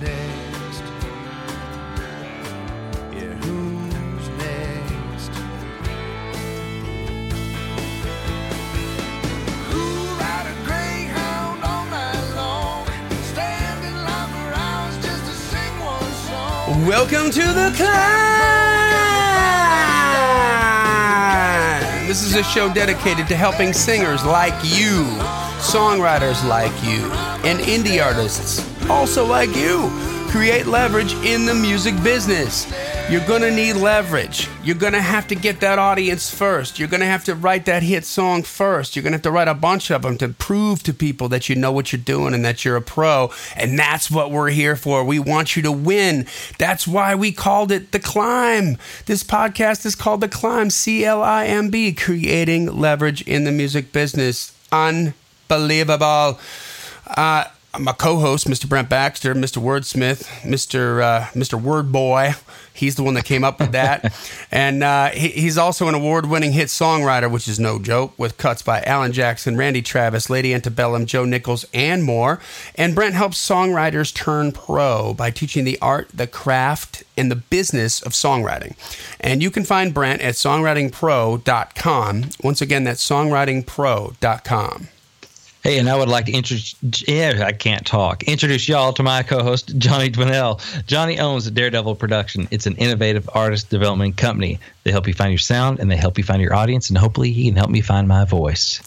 next? Yeah, who's next? Who ride a greyhound all night long? Stand in line for hours just to sing one song. Welcome to the climb. This is a show dedicated to helping singers like you, songwriters like you, and indie artists also like you create leverage in the music business. You're gonna need leverage. You're gonna have to get that audience first. You're gonna have to write that hit song first. You're gonna have to write a bunch of them to prove to people that you know what you're doing and that you're a pro. And that's what we're here for. We want you to win. That's why we called it The Climb. This podcast is called The Climb, C L I M B, creating leverage in the music business. Unbelievable. Uh, my co-host, Mr. Brent Baxter, Mr. Wordsmith, Mr. Uh, Mr. Word Boy. He's the one that came up with that, and uh, he, he's also an award-winning hit songwriter, which is no joke, with cuts by Alan Jackson, Randy Travis, Lady Antebellum, Joe Nichols, and more. And Brent helps songwriters turn pro by teaching the art, the craft, and the business of songwriting. And you can find Brent at songwritingpro.com. Once again, that's songwritingpro.com. Hey, and I would like to introduce, yeah, I can't talk, introduce y'all to my co host, Johnny Dwinell. Johnny owns Daredevil Production. It's an innovative artist development company. They help you find your sound and they help you find your audience, and hopefully, he can help me find my voice.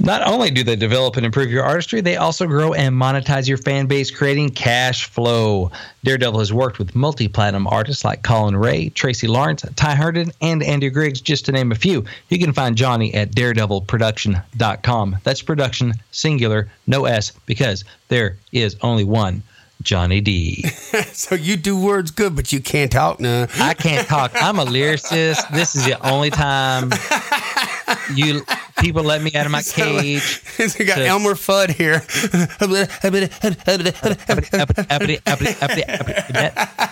Not only do they develop and improve your artistry, they also grow and monetize your fan base, creating cash flow. Daredevil has worked with multi platinum artists like Collin Raye, Tracy Lawrence, Ty Herndon, and Andy Griggs, just to name a few. You can find Johnny at daredevilproduction.com. That's production, singular, no S, because there is only one Johnny D. so you do words good, but you can't talk now. I can't talk. I'm a lyricist. This is the only time you people let me out of my cage. we got to- Elmer Fudd here.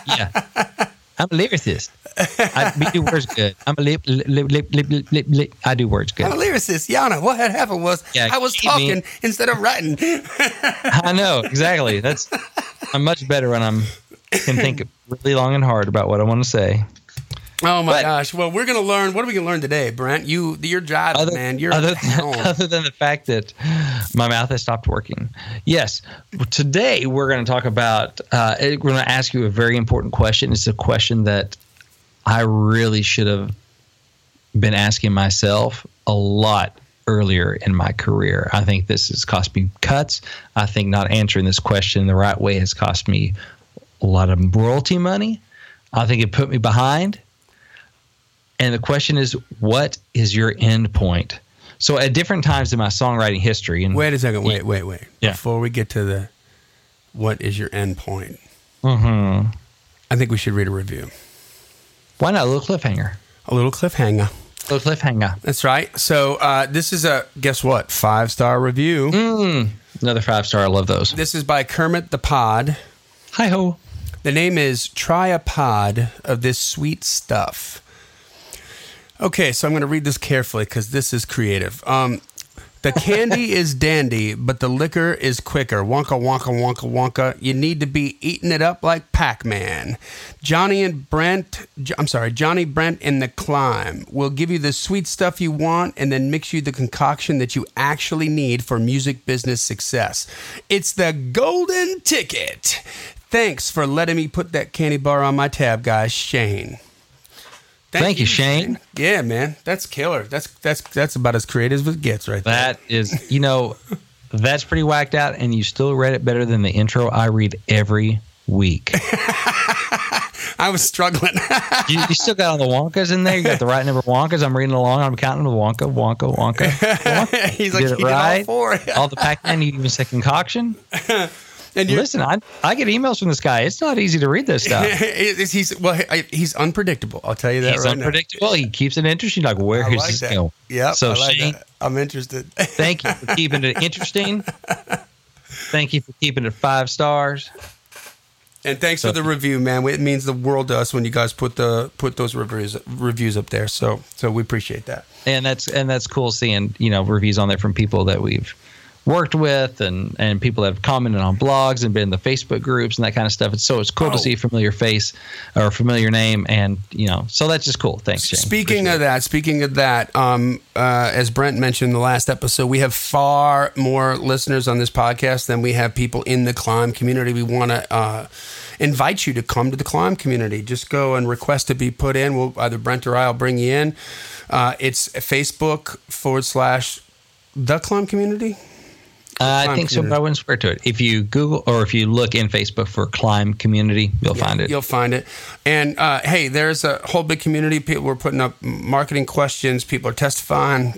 yeah. I'm a lyricist. I do words good. I'm a lip. I do words good. I'm a lyricist. Yana, what had happened was Yeah, I was keep me- talking instead of writing. I know exactly. That's I'm much better when I'm can think really long and hard about what I want to say. Oh my But- gosh! Well, we're gonna learn. What are we gonna learn today, Brent? You, you're driving, Other, man. You're other, than, other than the fact that my mouth has stopped working. Yes, today we're going to talk about. Uh, we're going to ask you a very important question. It's a question that I really should have been asking myself a lot earlier in my career. I think this has cost me cuts. I think not answering this question the right way has cost me a lot of royalty money. I think it put me behind. And the question is, what is your end point? So at different times in my songwriting history, and Wait a second. Wait, wait, wait. Yeah. Before we get to the, what is your end point? Mhm. I think we should read a review. why not a little cliffhanger? A little cliffhanger. A little cliffhanger. That's right. So uh, this is a guess what? Five star review. Mm, another five star. I love those. This is by Kermit the Pod. Hi ho. The name is Try a Pod of This Sweet Stuff. Okay, so I'm going to read this carefully because this is creative. Um, the candy is dandy, but the liquor is quicker. Wonka, wonka, wonka, wonka. You need to be eating it up like Pac Man. Johnny and Brent, I'm sorry, Johnny Brent and the Climb will give you the sweet stuff you want and then mix you the concoction that you actually need for music business success. It's the golden ticket. Thanks for letting me put that candy bar on my tab, guys. Shane. Thank you, Shane. Yeah, man, that's killer. That's that's that's about as creative as it gets, right there. That is, you know, that's pretty whacked out, and you still read it better than the intro I read every week. I was struggling. You, you still got all the Wonkas in there. You got the right number of Wonkas. I'm reading along. I'm counting the Wonka, Wonka, Wonka. Wonka. He's like, Did it did all right. four. All the Pac-Man. You even said concoction. And you're, Listen, I I get emails from this guy. It's not easy to read this stuff. he's well, he's unpredictable. I'll tell you that He's right now. He keeps it interesting. Like, where I is like this that. going? Yep, So I like Shane, that. I'm interested. thank you for keeping it interesting. Thank you for keeping it five stars. And thanks for the review, man. It means the world to us when you guys put the put those reviews reviews up there. So so we appreciate that. and that's and that's cool seeing you know reviews on there from people that we've worked with and and people that have commented on blogs and been in the Facebook groups and that kind of stuff. It's so it's cool Oh. to see a familiar face or a familiar name, and you know, so that's just cool. Thanks, Shane. Speaking Appreciate of that, speaking of that, um, uh, as Brent mentioned in the last episode, we have far more listeners on this podcast than we have people in the climb community. We want to uh, invite you to come to the climb community. Just go and request to be put in. We'll either Brent or I will bring you in. Uh, it's Facebook forward slash the climb community. Uh, I think so, but. I wouldn't swear to it. If you Google or if you look in Facebook for Climb Community, you'll find it. You'll find it. And uh, hey, there's a whole big community. People were putting up marketing questions. People are testifying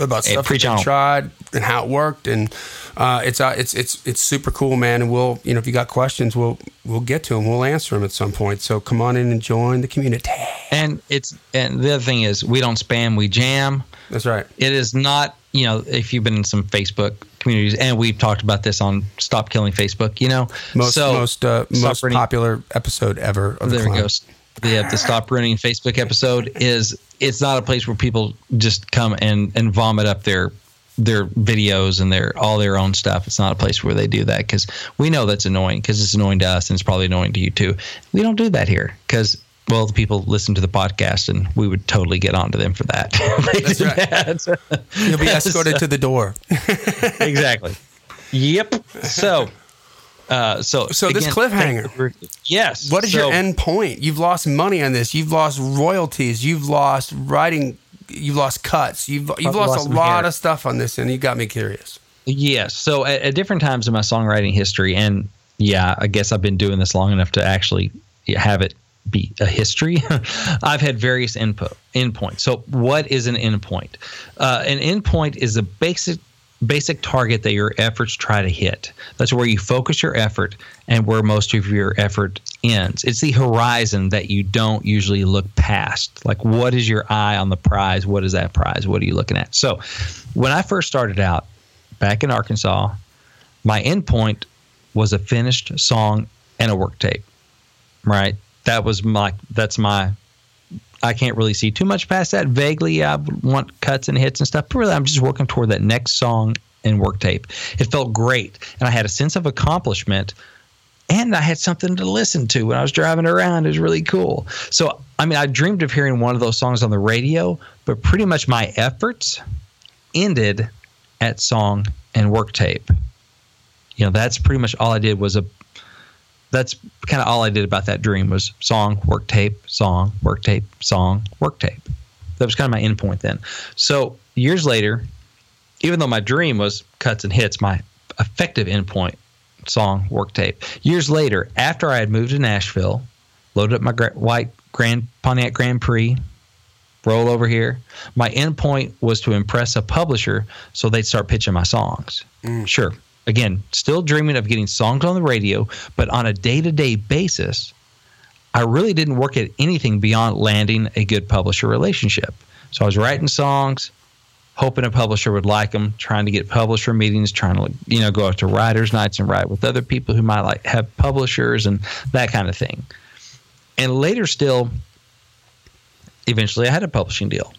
about Hey, stuff they tried and how it worked. And uh, it's uh, it's it's it's super cool, man. And we'll you know if you got questions, we'll we'll get to them. We'll answer them at some point. So come on in and join the community. And it's and the other thing is we don't spam, we jam. That's right. It is not, you know, if you've been in some Facebook communities, and we've talked about this on Stop Killing Facebook, you know, Most so most uh, most Running- popular episode ever. Of there we climb. go. The the Stop Running Facebook episode is it's not a place where people just come and and vomit up their their videos and their all their own stuff. It's not a place where they do that because we know that's annoying because it's annoying to us and it's probably annoying to you too. We don't do that here because. Well, the people listen to the podcast, and we would totally get onto them for that. That's right. that. You'll be escorted to the door. exactly. Yep. So, uh, so So this cliffhanger. Yes. What is So- your end point? You've lost money on this. You've lost royalties. You've lost writing. You've lost cuts. You've you've lost, lost a lot hair. of stuff on this, and you got me curious. Yes. So at, at different times in my songwriting history, and yeah, I guess I've been doing this long enough to actually have it be a history. I've had various input endpoints. So what is an endpoint? Uh, an endpoint is a basic basic target that your efforts try to hit. That's where you focus your effort and where most of your effort ends. It's the horizon that you don't usually look past. Like what is your eye on the prize? What is that prize? What are you looking at? So when I first started out back in Arkansas, my endpoint was a finished song and a work tape. Right? That was my that's my I can't really see too much past that. Vaguely, I want cuts and hits and stuff, but really, I'm just working toward that next song and work tape. It felt great, and I had a sense of accomplishment, and I had something to listen to when I was driving around. It was really cool. So, I mean, I dreamed of hearing one of those songs on the radio, but pretty much my efforts ended at song and work tape. You know, that's pretty much all I did was a that's kind of all I did about that dream was song, work tape, song, work tape, song, work tape. That was kind of my end point then. So years later, even though my dream was cuts and hits, my effective end point, song, work tape. Years later, after I had moved to Nashville, loaded up my white Grand Pontiac Grand Prix, roll over here. My end point was to impress a publisher so they'd start pitching my songs. Mm. Sure. Again, still dreaming of getting songs on the radio, but on a day to day basis, I really didn't work at anything beyond landing a good publisher relationship. So I was writing songs, hoping a publisher would like them, trying to get publisher meetings, trying to you know go out to writers' nights and write with other people who might like have publishers and that kind of thing. And later, still, eventually, I had a publishing deal.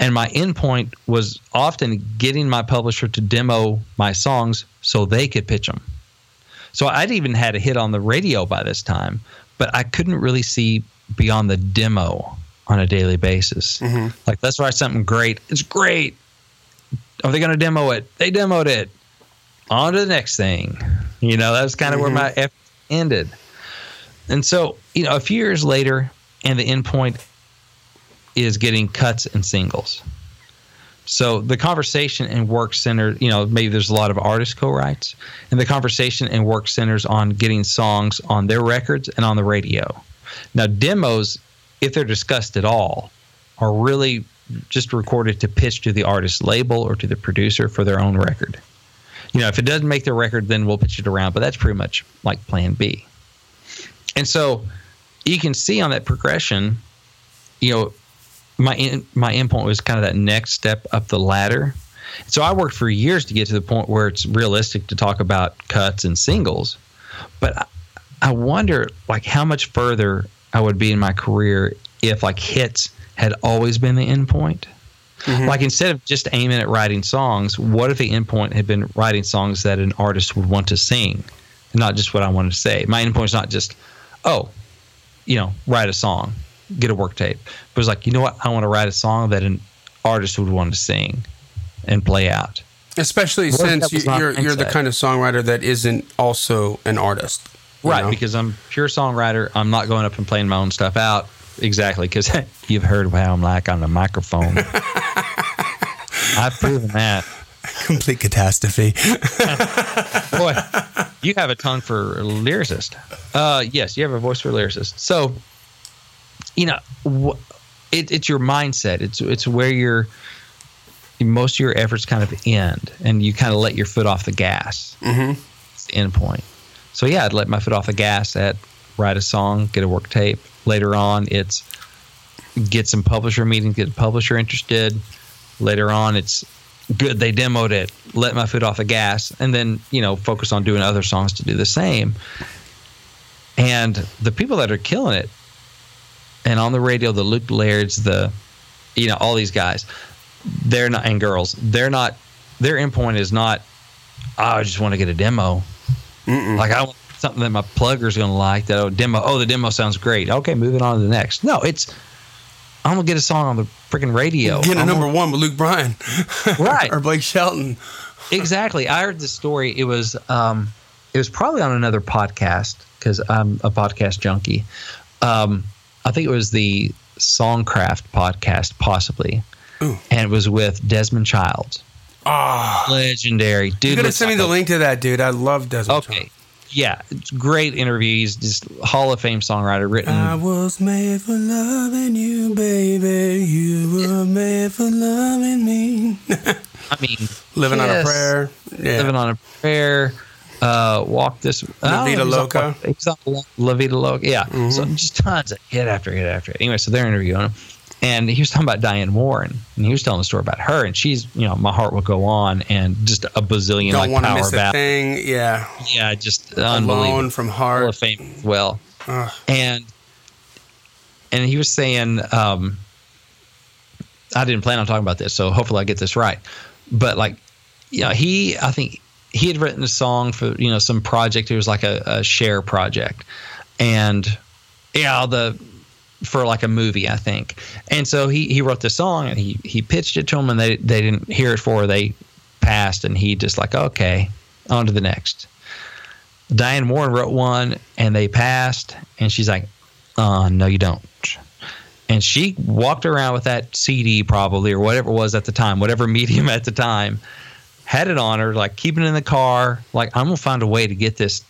And my endpoint was often getting my publisher to demo my songs so they could pitch them. So I'd even had a hit on the radio by this time, but I couldn't really see beyond the demo on a daily basis. Mm-hmm. Like, let's write something great. It's great. Are they going to demo it? They demoed it. On to the next thing. You know, that's kind of where mm-hmm. my effort ended. And so, you know, a few years later, and the endpoint is getting cuts and singles. So the conversation and work center, you know, maybe there's a lot of artist co-writes, and the conversation and work centers on getting songs on their records and on the radio. Now demos, if they're discussed at all, are really just recorded to pitch to the artist's label or to the producer for their own record. You know, if it doesn't make the record, then we'll pitch it around, but that's pretty much like plan B. And so you can see on that progression, you know, my in, my endpoint was kind of that next step up the ladder. So I worked for years to get to the point where it's realistic to talk about cuts and singles, but I, I wonder like how much further I would be in my career if like hits had always been the endpoint. Mm-hmm. Like instead of just aiming at writing songs, what if the endpoint had been writing songs that an artist would want to sing, not just what I wanted to say? My endpoint is not just, oh, you know, write a song, get a work tape. But it's like, you know what? I want to write a song that an artist would want to sing and play out. Especially What since you, my you're you're the kind of songwriter that isn't also an artist. Right, know? because I'm pure songwriter. I'm not going up and playing my own stuff out. Exactly, because you've heard how I'm like on the microphone. I've proven that. complete catastrophe. Boy, you have a tongue for a lyricist. Uh, yes, you have a voice for a lyricist. So, you know, it, it's your mindset. It's it's where your most of your efforts kind of end, and you kind of let your foot off the gas. Mhm. It's the end point. So yeah, I'd let my foot off the gas at write a song, get a work tape. Later on, it's get some publisher meetings, get a publisher interested. Later on, it's good they demoed it let my foot off the gas and then you know focus on doing other songs to do the same and the people that are killing it and on the radio the luke lairds the you know all these guys they're not and girls they're not their endpoint is not oh, i just want to get a demo Mm-mm. like i want something that my plugger's going to like that oh demo oh the demo sounds great okay moving on to the next no it's i'm going to get a song on the freaking radio Getting a number gonna- one with Luke Bryan, Right. or Blake Shelton. exactly. I heard the story. It was um, it was probably on another podcast because I'm a podcast junkie. Um, I think it was the Songcraft podcast, possibly, Ooh. and it was with Desmond Child. Ah, legendary dude. you gotta send me the link to that, dude. I love Desmond. Okay, Child. yeah, great interviews. Just Hall of Fame songwriter, written. I was made for loving you, baby. You were made for loving me. I mean, Living on a prayer. Yeah. Living on a prayer. Uh, walk this. La know Vida on- Loca. He's on La, Vida Loca. Yeah. Mm-hmm. So just tons of hit after hit after hit. Anyway, so they're interviewing him, and he was talking about Diane Warren, and he was telling a story about her, and she's, you know, my heart will go on, and just a bazillion Don't like power miss a thing. Yeah. Yeah, just Alone unbelievable. from Hall heart. of Fame well. Ugh. and and he was saying um i didn't plan on talking about this so hopefully i get this right but like you know he i think he had written a song for you know some project. It was like a, a Cher project. And yeah the for like a movie i think. And so he he wrote this song and he he pitched it to him and they they didn't hear it for they passed and he just like okay on to the next. Diane Warren wrote one and they passed, and she's like, uh, no, you don't. And she walked around with that CD probably or whatever it was at the time, whatever medium at the time, had it on her, like keeping it in the car. Like, I'm going to find a way to get this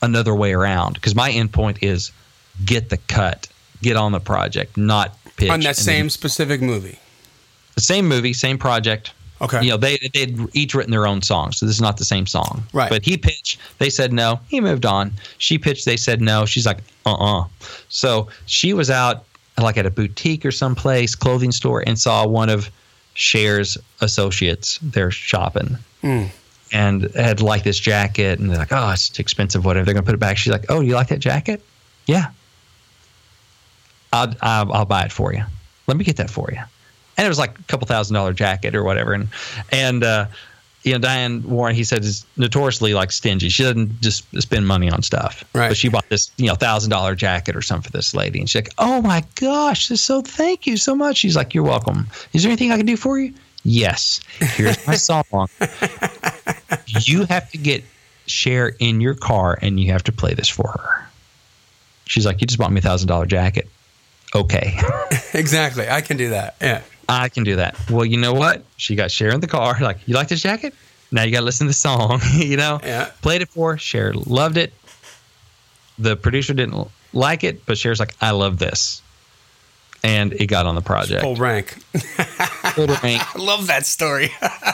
another way around because my endpoint is get the cut, get on the project, not pitch. On that same then- specific movie. the same movie, same project. Okay. You know, they they'd each written their own song, so this is not the same song. Right. But he pitched, they said no. He moved on. She pitched, they said no. She's like, uh uh So she was out like at a boutique or someplace, clothing store, and saw one of Cher's associates they're shopping. Mm. And had like this jacket, and they're like, "Oh, it's too expensive. Whatever." They're gonna put it back. She's like, "Oh, you like that jacket? Yeah, I'll, I'll I'll buy it for you. Let me get that for you." and it was like a couple thousand dollar jacket or whatever. And and uh, you know, Diane Warren, he said, is notoriously like stingy. She doesn't just spend money on stuff. Right. But she bought this, you know, thousand dollar jacket or something for this lady, and she's like, "Oh my gosh, this so thank you so much." She's like, "You're welcome. Is there anything I can do for you?" Yes. Here's my song. you have to get Cher in your car, and you have to play this for her. She's like, "You just bought me a thousand dollar jacket." Okay. Exactly. I can do that. Yeah. I can do that. Well, you know what? She got Cher in the car. Like, you like this jacket? Now you got to listen to the song. you know, Yeah. played it for her. Cher loved it. The producer didn't like it, but Cher's like, I love this, and it got on the project. Full rank. Full rank. I love that story.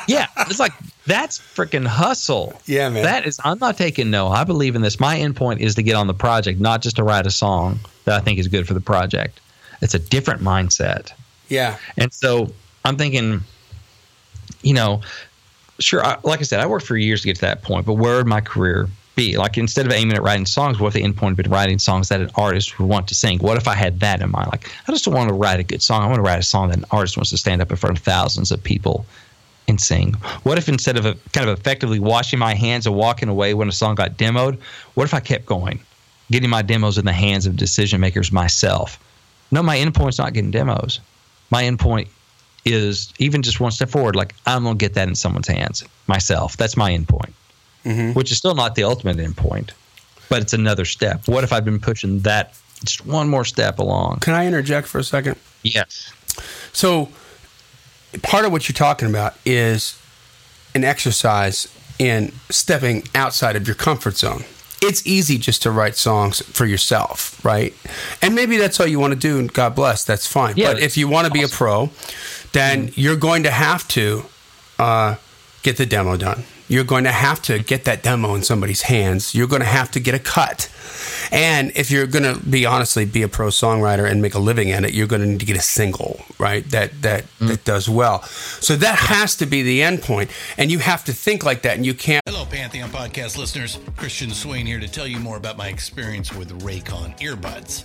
yeah, it's like that's freaking hustle. Yeah, man. That is. I'm not taking no. I believe in this. My end point is to get on the project, not just to write a song that I think is good for the project. It's a different mindset. Yeah. And so I'm thinking, you know, sure, I, like I said, I worked for years to get to that point, but where would my career be? Like instead of aiming at writing songs, what if the end point had been writing songs that an artist would want to sing? What if I had that in mind? Like I just don't want to write a good song. I want to write a song that an artist wants to stand up in front of thousands of people and sing. What if instead of a, kind of effectively washing my hands and walking away when a song got demoed, what if I kept going, getting my demos in the hands of decision makers myself? No, my endpoint's not getting demos. My endpoint is even just one step forward. Like I'm gonna get that in someone's hands myself. That's my endpoint, mm-hmm. which is still not the ultimate endpoint, but it's another step. What if I've been pushing that just one more step along? Can I interject for a second? Yes. So, part of what you're talking about is an exercise in stepping outside of your comfort zone. It's easy just to write songs for yourself, right? And maybe that's all you want to do, and God bless, that's fine. Yeah, but if you want to be a pro, then you're going to have to uh, get the demo done. You're going to have to get that demo in somebody's hands. You're going to have to get a cut. And if you're going to be honestly be a pro songwriter and make a living at it, you're going to need to get a single, right? That that mm. that does well. So that has to be the end point, and you have to think like that, and you can't. Hello, Pantheon podcast listeners. Christian Swain here to tell you more about my experience with Raycon earbuds.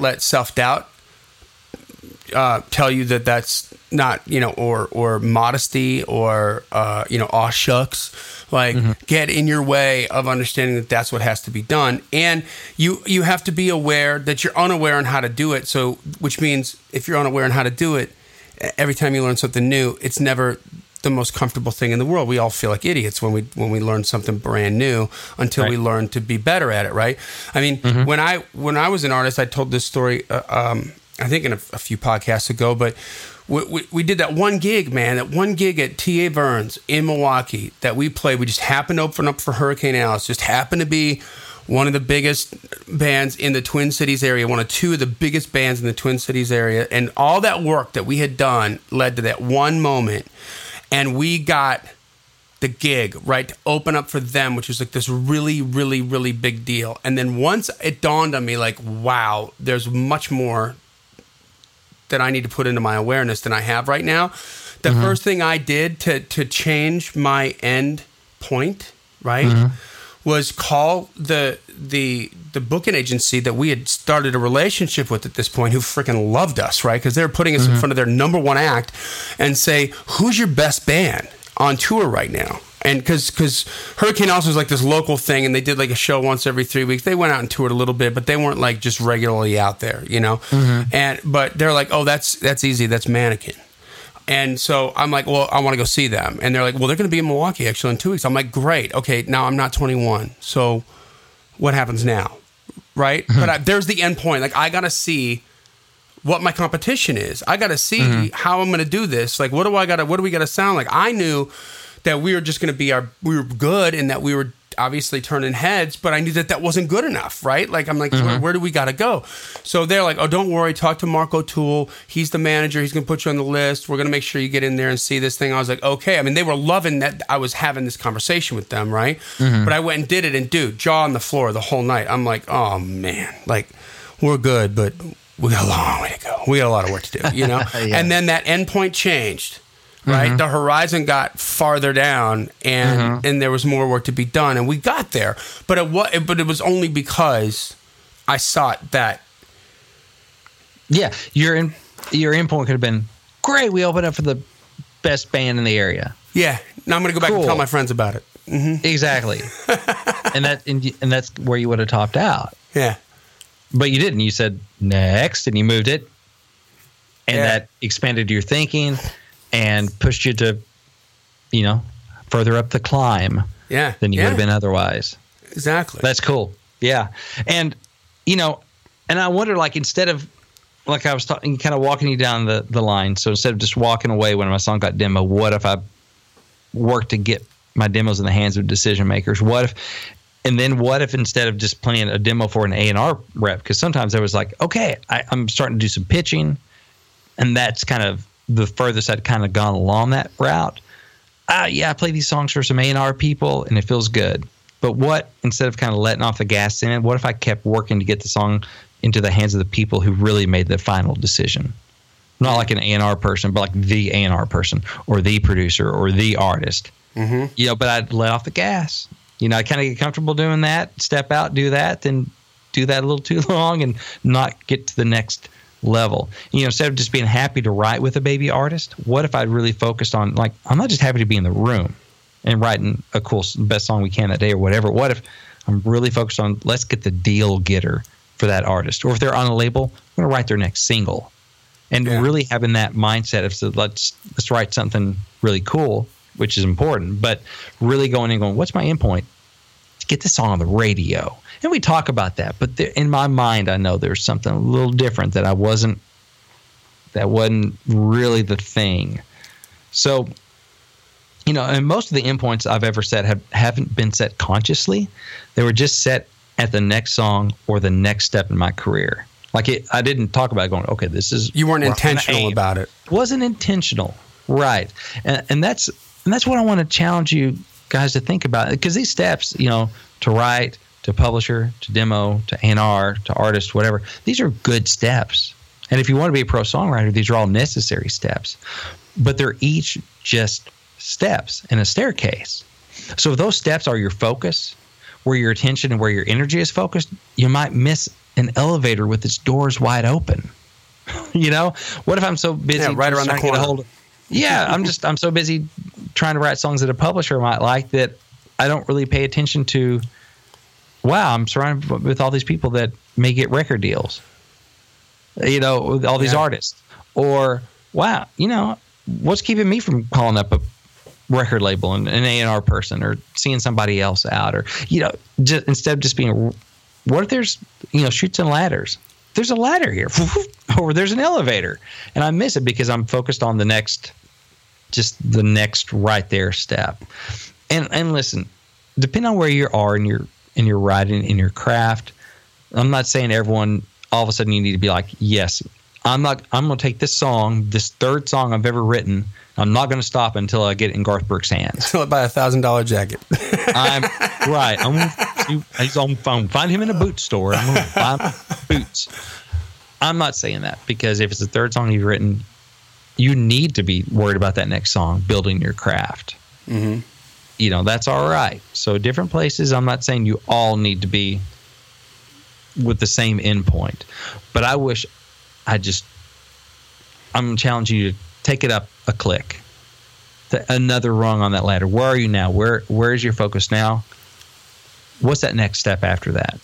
Let self doubt uh, tell you that that's not you know or or modesty or uh, you know aw shucks. Like get in your way of understanding that that's what has to be done. And you you have to be aware that you're unaware on how to do it. So which means if you're unaware on how to do it every time you learn something new it's never the most comfortable thing in the world. We all feel like idiots when we when we learn something brand new until we learn to be better at it right? I mean when i when i was an artist i told this story uh, um, i think in a, a few podcasts ago but we, we, we did that one gig man that one gig at ta burns in milwaukee that we played. We just happened to open up for hurricane alice. Just happened to be one of the biggest bands in the Twin Cities area, one of two of the biggest bands in the Twin Cities area. And all that work that we had done led to that one moment. And we got the gig, right, to open up for them, which was like this really, really, really big deal. And then once it dawned on me, like, wow, there's much more that I need to put into my awareness than I have right now. The mm-hmm. first thing I did to to change my end point, right, mm-hmm. Was call the the the booking agency that we had started a relationship with at this point, who freaking loved us, right? Because they were putting us in mm-hmm. front of their number one act, and say, "Who's your best band on tour right now?" And because because Hurricane Alice was like this local thing, and they did like a show once every three weeks. They went out and toured a little bit, but they weren't like just regularly out there, you know. Mm-hmm. And but they're like, "Oh, that's that's easy. That's Mannequin." And so I'm like, well, I want to go see them. And they're like, well, they're going to be in Milwaukee actually in two weeks. I'm like, great. Okay, now I'm not 21. So what happens now? Right? Hmm. but I, there's the end point. Like, I got to see what my competition is. I got to see mm-hmm. how I'm going to do this. Like, what do I got to, what do we got to sound like? I knew that we were just going to be our, we were good and that we were obviously turning heads, but I knew that that wasn't good enough, right? Like I'm like, where, mm-hmm. where do we got to go? So they're like, oh, don't worry, talk to Mark O'Toole. He's the manager. He's gonna put you on the list. We're gonna make sure you get in there and see this thing. I was like, okay. I mean, they were loving that I was having this conversation with them, right? Mm-hmm. But I went and did it, and dude, jaw on the floor the whole night. I'm like, oh man, like we're good, but we got a long way to go. We got a lot of work to do, you know. Yeah. And then that endpoint changed right? Mm-hmm. The horizon got farther down, and mm-hmm. and there was more work to be done, and we got there. But it was, but it was only because I sought that. Yeah, your in, your endpoint could have been great. We opened up for the best band in the area. Yeah, now I'm gonna go back and tell my friends about it. Mm-hmm. Exactly, and that and, and that's where you would have topped out. Yeah, But you didn't. You said next, and you moved it, and Yeah. that expanded your thinking and pushed you to, you know, further up the climb yeah, than you yeah, would have been otherwise. Exactly. That's cool. Yeah. And, you know, and I wonder, like, instead of, like I was talking, kind of walking you down the, the line. So instead of just walking away when my song got demo, what if I worked to get my demos in the hands of decision makers? What if, and then what if instead of just playing a demo for an A and R rep, because sometimes I was like, okay, I, I'm starting to do some pitching, and that's kind of the furthest I'd kind of gone along that route. Ah, yeah, I play these songs for some A and R people, and it feels good. But what instead of kind of letting off the gas in it, what if I kept working to get the song into the hands of the people who really made the final decision? Not like an A and R person, but like the A and R person, or the producer, or the artist. Mm-hmm. You know, but I'd let off the gas. You know, I kind of get comfortable doing that. Step out, do that, then do that a little too long, and not get to the next level. You know, instead of just being happy to write with a baby artist, what if I'd really focused on like I'm not just happy to be in the room and writing a cool best song we can that day or whatever. What if I'm really focused on let's get the deal getter for that artist, or if they're on a label, I'm gonna write their next single, and Yeah. really having that mindset of so let's let's write something really cool, which is important, but really going and going, what's my endpoint? To get this song on the radio, and we talk about that, but there, in my mind, I know there's something a little different that I wasn't that wasn't really the thing. So, you know, and most of the endpoints I've ever set have haven't been set consciously. They were just set at the next song or the next step in my career. Like it, I didn't talk about going, okay, this is you weren't where I'm gonna intentional about it. Wasn't intentional, right? And, and that's and that's what I want to challenge you guys to think about because these steps, you know, to write, to publisher, to demo, to A&R, to artist, whatever, these are good steps. And if you want to be a pro songwriter, these are all necessary steps. But they're each just steps in a staircase. So if those steps are your focus, where your attention and where your energy is focused, you might miss an elevator with its doors wide open. you know, what if I'm so busy Yeah, right around the trying to get a corner. Yeah, I'm just I'm so busy trying to write songs that a publisher might like that I don't really pay attention to. Wow, I'm surrounded with all these people that may get record deals. You know, with all these Yeah. artists, or wow, you know, what's keeping me from calling up a record label and an A and R person, or seeing somebody else out, or you know, just, instead of just being, what if there's you know Chutes and Ladders? There's a ladder here, or there's an elevator, and I miss it because I'm focused on the next, just the next right there step. And and listen, depending on where you are in your in your writing in your craft, I'm not saying everyone all of a sudden you need to be like, yes, I'm not. I'm going to take this song, this third song I've ever written. I'm not going to stop until I get it in Garth Brooks' hands. Sell it buy a thousand dollar jacket. I'm right. I'm gonna, he's on phone. Find him in a boot store. I'm going to buy boots. I'm not saying that because if it's the third song you've written, you need to be worried about that next song, building your craft. mm-hmm. You know that's all right. So different places. I'm not saying you all need to be with the same endpoint, but I wish I just. I'm challenging you to take it up a click, another rung on that ladder. Where are you now? Where Where is your focus now? What's that next step after that?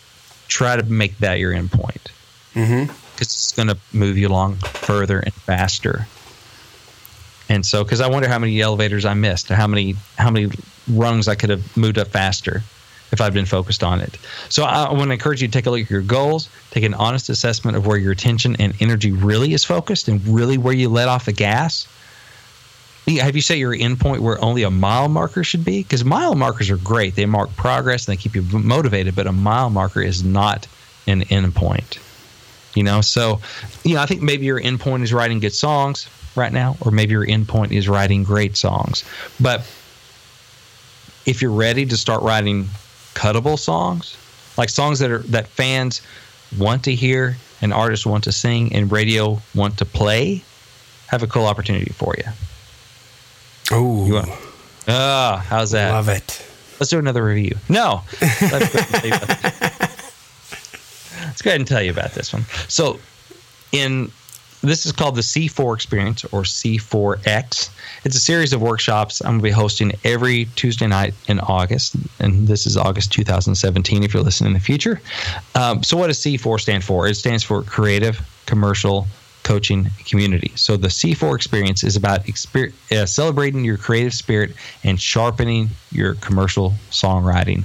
Try to make that your endpoint Mm-hmm. because it's going to move you along further and faster. And so, because I wonder how many elevators I missed, how many how many rungs I could have moved up faster if I'd been focused on it. So, I, I want to encourage you to take a look at your goals, take an honest assessment of where your attention and energy really is focused, and really where you let off the gas. Have you set your endpoint where only a mile marker should be? Because mile markers are great; they mark progress and they keep you motivated. But a mile marker is not an endpoint. You know, so you know, I think maybe your endpoint is writing good songs right now, or maybe your endpoint is writing great songs. But if you're ready to start writing cuttable songs, like songs that are that fans want to hear and artists want to sing and radio want to play, have a cool opportunity for you. Oh? Ah, how's that? love it. Let's do another review. No. Let's go, ahead and tell you about- Let's go ahead and tell you about this one. So, in this is called the C4 Experience or C4X. It's a series of workshops I'm going to be hosting every Tuesday night in August, and this is August 2017. If you're listening in the future, um, so what does C4 stand for? It stands for Creative Commercial coaching community. So the C4 experience is about exper- uh, celebrating your creative spirit and sharpening your commercial songwriting.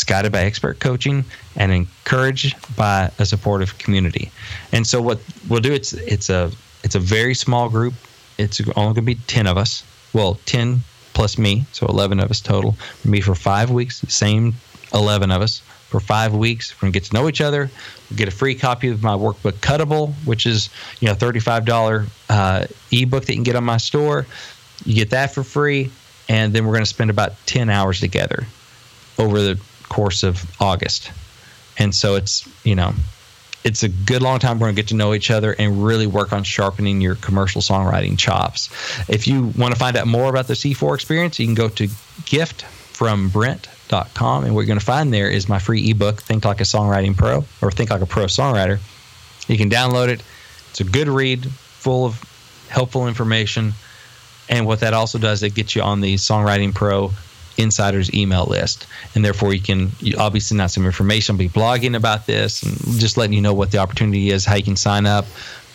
It's guided by expert coaching and encouraged by a supportive community. And so what we'll do it's it's a it's a very small group. It's only going to be 10 of us. Well, 10 plus me, so 11 of us total. Be for 5 weeks, same 11 of us for 5 weeks. We're to get to know each other. We'll get a free copy of my workbook Cuttable, which is, you know, $35 uh, ebook that you can get on my store. You get that for free and then we're going to spend about 10 hours together over the course of August. And so it's, you know, it's a good long time we're going to get to know each other and really work on sharpening your commercial songwriting chops. If you want to find out more about the C4 experience, you can go to giftfrombrent.com and what you're going to find there is my free ebook Think Like a Songwriting Pro or Think Like a Pro Songwriter. You can download it. It's a good read, full of helpful information. And what that also does, it gets you on the Songwriting Pro insiders email list. And therefore you can obviously out some information i'll be blogging about this and just letting you know what the opportunity is how you can sign up.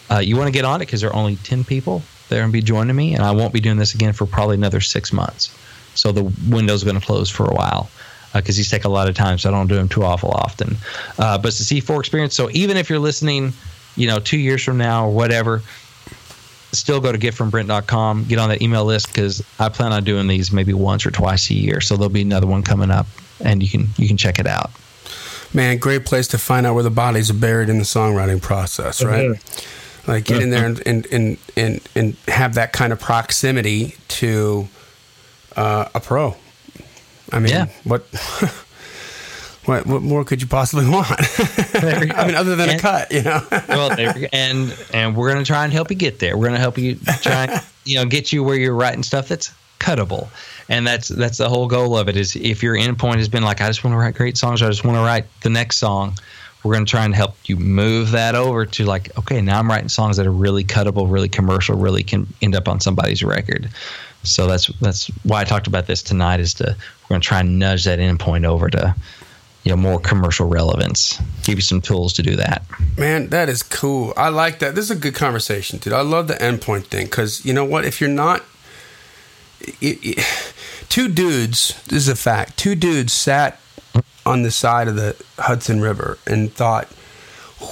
Uh, you want to get on it because there are only 10 people there and be joining me and i won't be doing this again for probably another six months. So the window's going to close for a while because these take a lot of time so i don't do them too awful often. Uh, but it's a c4 experience so even if you're listening you know two years from now or whatever still go to giftfrombrent.com, get on that email list because I plan on doing these maybe once or twice a year. So there'll be another one coming up, and you can you can check it out. Man, great place to find out where the bodies are buried in the songwriting process, right? Like get in there and and, and and and have that kind of proximity to uh, a pro. I mean, Yeah. what what what more could you possibly want? There we go. I mean, other than a cut, you know. well, there and and we're gonna try and help you get there. We're gonna help you try and you know get you where you're writing stuff that's cuttable, and that's that's the whole goal of it. Is if your endpoint has been like I just want to write great songs, I just want to write the next song, we're gonna try and help you move that over to like okay, now I'm writing songs that are really cuttable, really commercial, really can end up on somebody's record. So that's that's why I talked about this tonight. Is to we're gonna try and nudge that endpoint over to you know more commercial relevance. Give you some tools to do that. Man, that is cool. I like that. This is a good conversation, dude. I love the endpoint thing because you know what? If you're not, it, it- two dudes. This is a fact. Two dudes sat on the side of the Hudson River and thought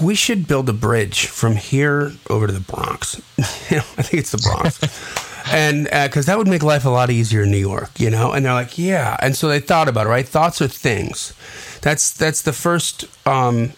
we should build a bridge from here over to the Bronx. You know, I think it's the Bronx. And because that would make life a lot easier in New York, you know, and they're like, yeah, and so they thought about it, right? Thoughts are things. That's that's the first um,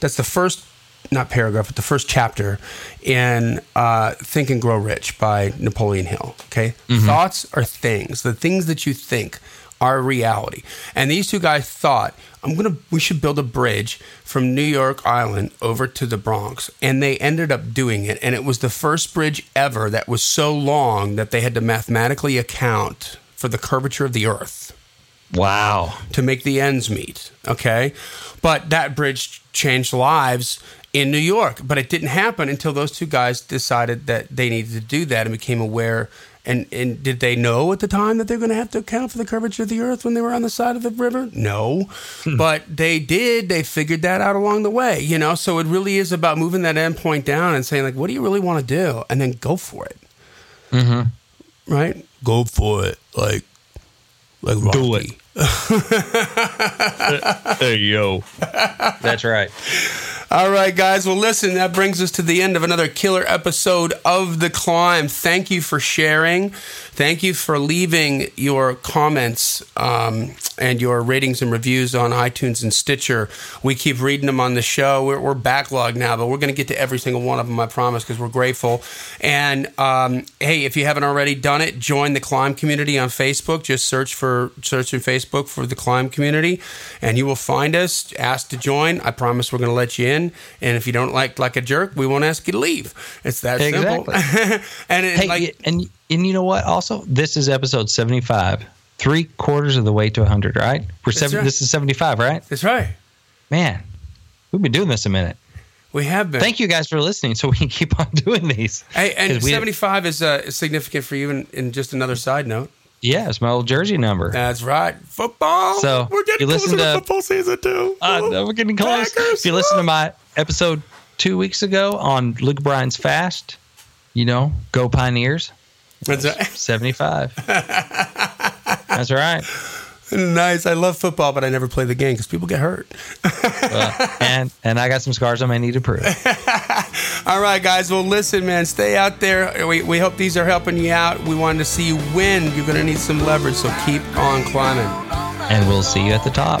that's the first not paragraph but the first chapter in uh, think and grow rich by napoleon hill okay? Thoughts are things. The things that you think are reality and these two guys thought i'm gonna we should build a bridge from new york island over to the bronx and they ended up doing it and it was the first bridge ever that was so long that they had to mathematically account for the curvature of the earth Wow. to make the ends meet. Okay. But that bridge changed lives in New York. But it didn't happen until those two guys decided that they needed to do that and became aware. And, and did they know at the time that they're going to have to account for the curvature of the earth when they were on the side of the river? No. but they did. They figured that out along the way, you know? So it really is about moving that endpoint down and saying, like, what do you really want to do? And then go for it. Mm-hmm. Right? Go for it. Like, like Rocky. Do it. Hey yo. That's right. All right, guys. Well, listen, that brings us to the end of another killer episode of The Climb. Thank you for sharing. Thank you for leaving your comments um, and your ratings and reviews on iTunes and Stitcher. We keep reading them on the show. We're, we're backlogged now, but we're going to get to every single one of them, I promise, because we're grateful. And um, hey, if you haven't already done it, join the Climb community on Facebook. Just search for search in Facebook for the Climb community, and you will find us. Ask to join. I promise we're going to let you in. And if you don't like like a jerk, we won't ask you to leave. It's that Exactly. simple. and it, Hey, like, and and you know what? Also, this is episode seventy-five. Three quarters of the way to hundred. Right? We're seven. right. This is seventy-five. Right? that's right. Man, we've been doing this a minute. We have been. Thank you guys for listening, so we can keep on doing these. Hey, and 'Cause we- 75 is uh, significant for you. In, in just another side note, Yeah, it's my old jersey number. that's right. Football. So, we're getting closer to, to- football season too. Uh, we're getting close. Packers. If you listen to my episode two weeks ago on Luke Bryan's fast, you know, go Pioneers, That's right. 75. That's right. nice. I love football, but I never play the game because people get hurt. And and I got some scars I may need to prove. All right, guys. Well, listen, man. Stay out there. We, we hope these are helping you out. We wanted to see you win. You're going to need some leverage, so keep on climbing. And we'll see you at the top.